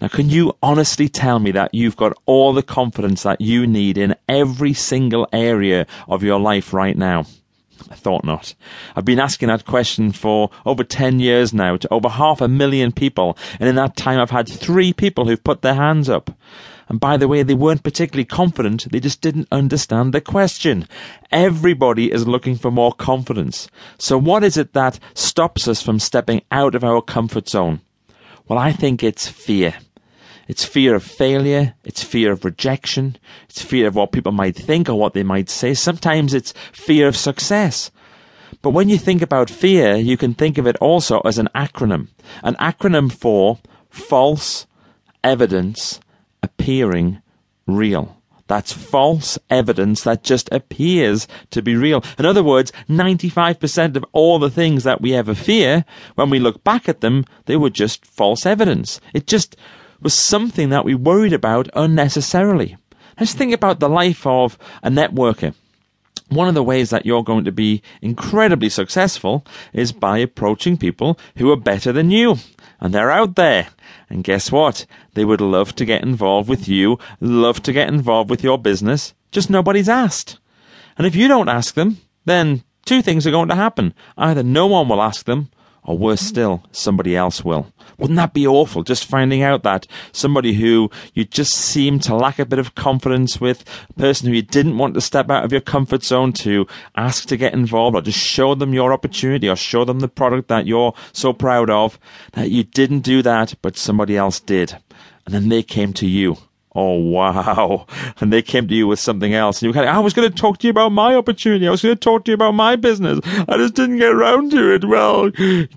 Now, can you honestly tell me that you've got all the confidence that you need in every single area of your life right now? I thought not. I've been asking that question for over 10 years now to over half a million people, and in that time I've had three people who've put their hands up. And by the way, they weren't particularly confident, they just didn't understand the question. Everybody is looking for more confidence. So what is it that stops us from stepping out of our comfort zone? Well, I think it's fear. It's fear of failure. It's fear of rejection. It's fear of what people might think or what they might say. Sometimes it's fear of success. But when you think about fear, you can think of it also as an acronym. An acronym for false evidence appearing real. That's false evidence that just appears to be real. In other words, 95% of all the things that we ever fear, when we look back at them, they were just false evidence. It just was something that we worried about unnecessarily. Let's think about the life of a networker. One of the ways that you're going to be incredibly successful is by approaching people who are better than you. And they're out there. And guess what? They would love to get involved with you, love to get involved with your business, just nobody's asked. And if you don't ask them, then two things are going to happen. Either no one will ask them, or worse still, somebody else will. Wouldn't that be awful? Just finding out that somebody who you just seem to lack a bit of confidence with, a person who you didn't want to step out of your comfort zone to ask to get involved or just show them your opportunity or show them the product that you're so proud of, that you didn't do that, but somebody else did. And then they came to you Oh, wow. And they came to you with something else. And you were kind of, I was going to talk to you about my opportunity. I was going to talk to you about my business. I just didn't get around to it. Well,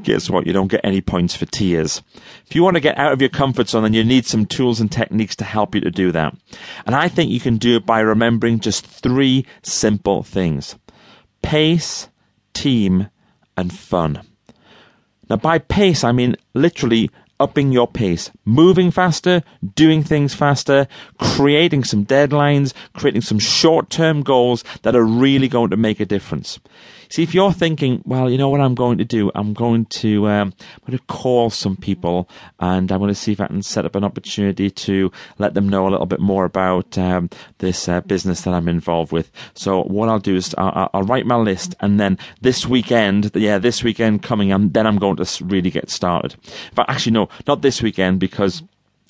guess what? You don't get any points for tears. If you want to get out of your comfort zone, then you need some tools and techniques to help you to do that. And I think you can do it by remembering just three simple things. Pace, team, and fun. Now, by pace, I mean literally upping your pace, moving faster, doing things faster, creating some deadlines, creating some short term goals that are really going to make a difference. See, if you're thinking, well, you know what I'm going to do? I'm going to, um, I'm going to call some people and I'm going to see if I can set up an opportunity to let them know a little bit more about um, this uh, business that I'm involved with. So what I'll do is I'll, I'll, write my list and then this weekend, yeah, this weekend coming, and then I'm going to really get started. But actually, no, not this weekend because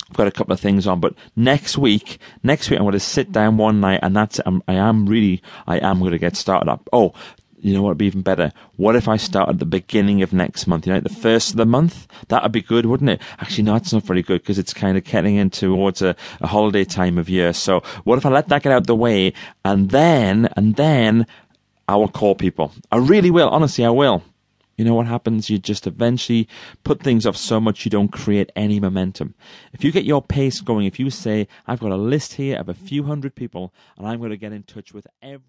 I've got a couple of things on, but next week, next week I'm going to sit down one night, and that's I'm, I am really I am going to get started up. Oh, you know what would be even better? What if I start at the beginning of next month? You know, the first of the month? That would be good, wouldn't it? Actually, no, it's not very good because it's kind of getting in towards a, a holiday time of year. So what if I let that get out the way and then, and then I will call people. I really will. Honestly, I will. You know what happens? You just eventually put things off so much you don't create any momentum. If you get your pace going, if you say, I've got a list here of a few hundred people and I'm going to get in touch with every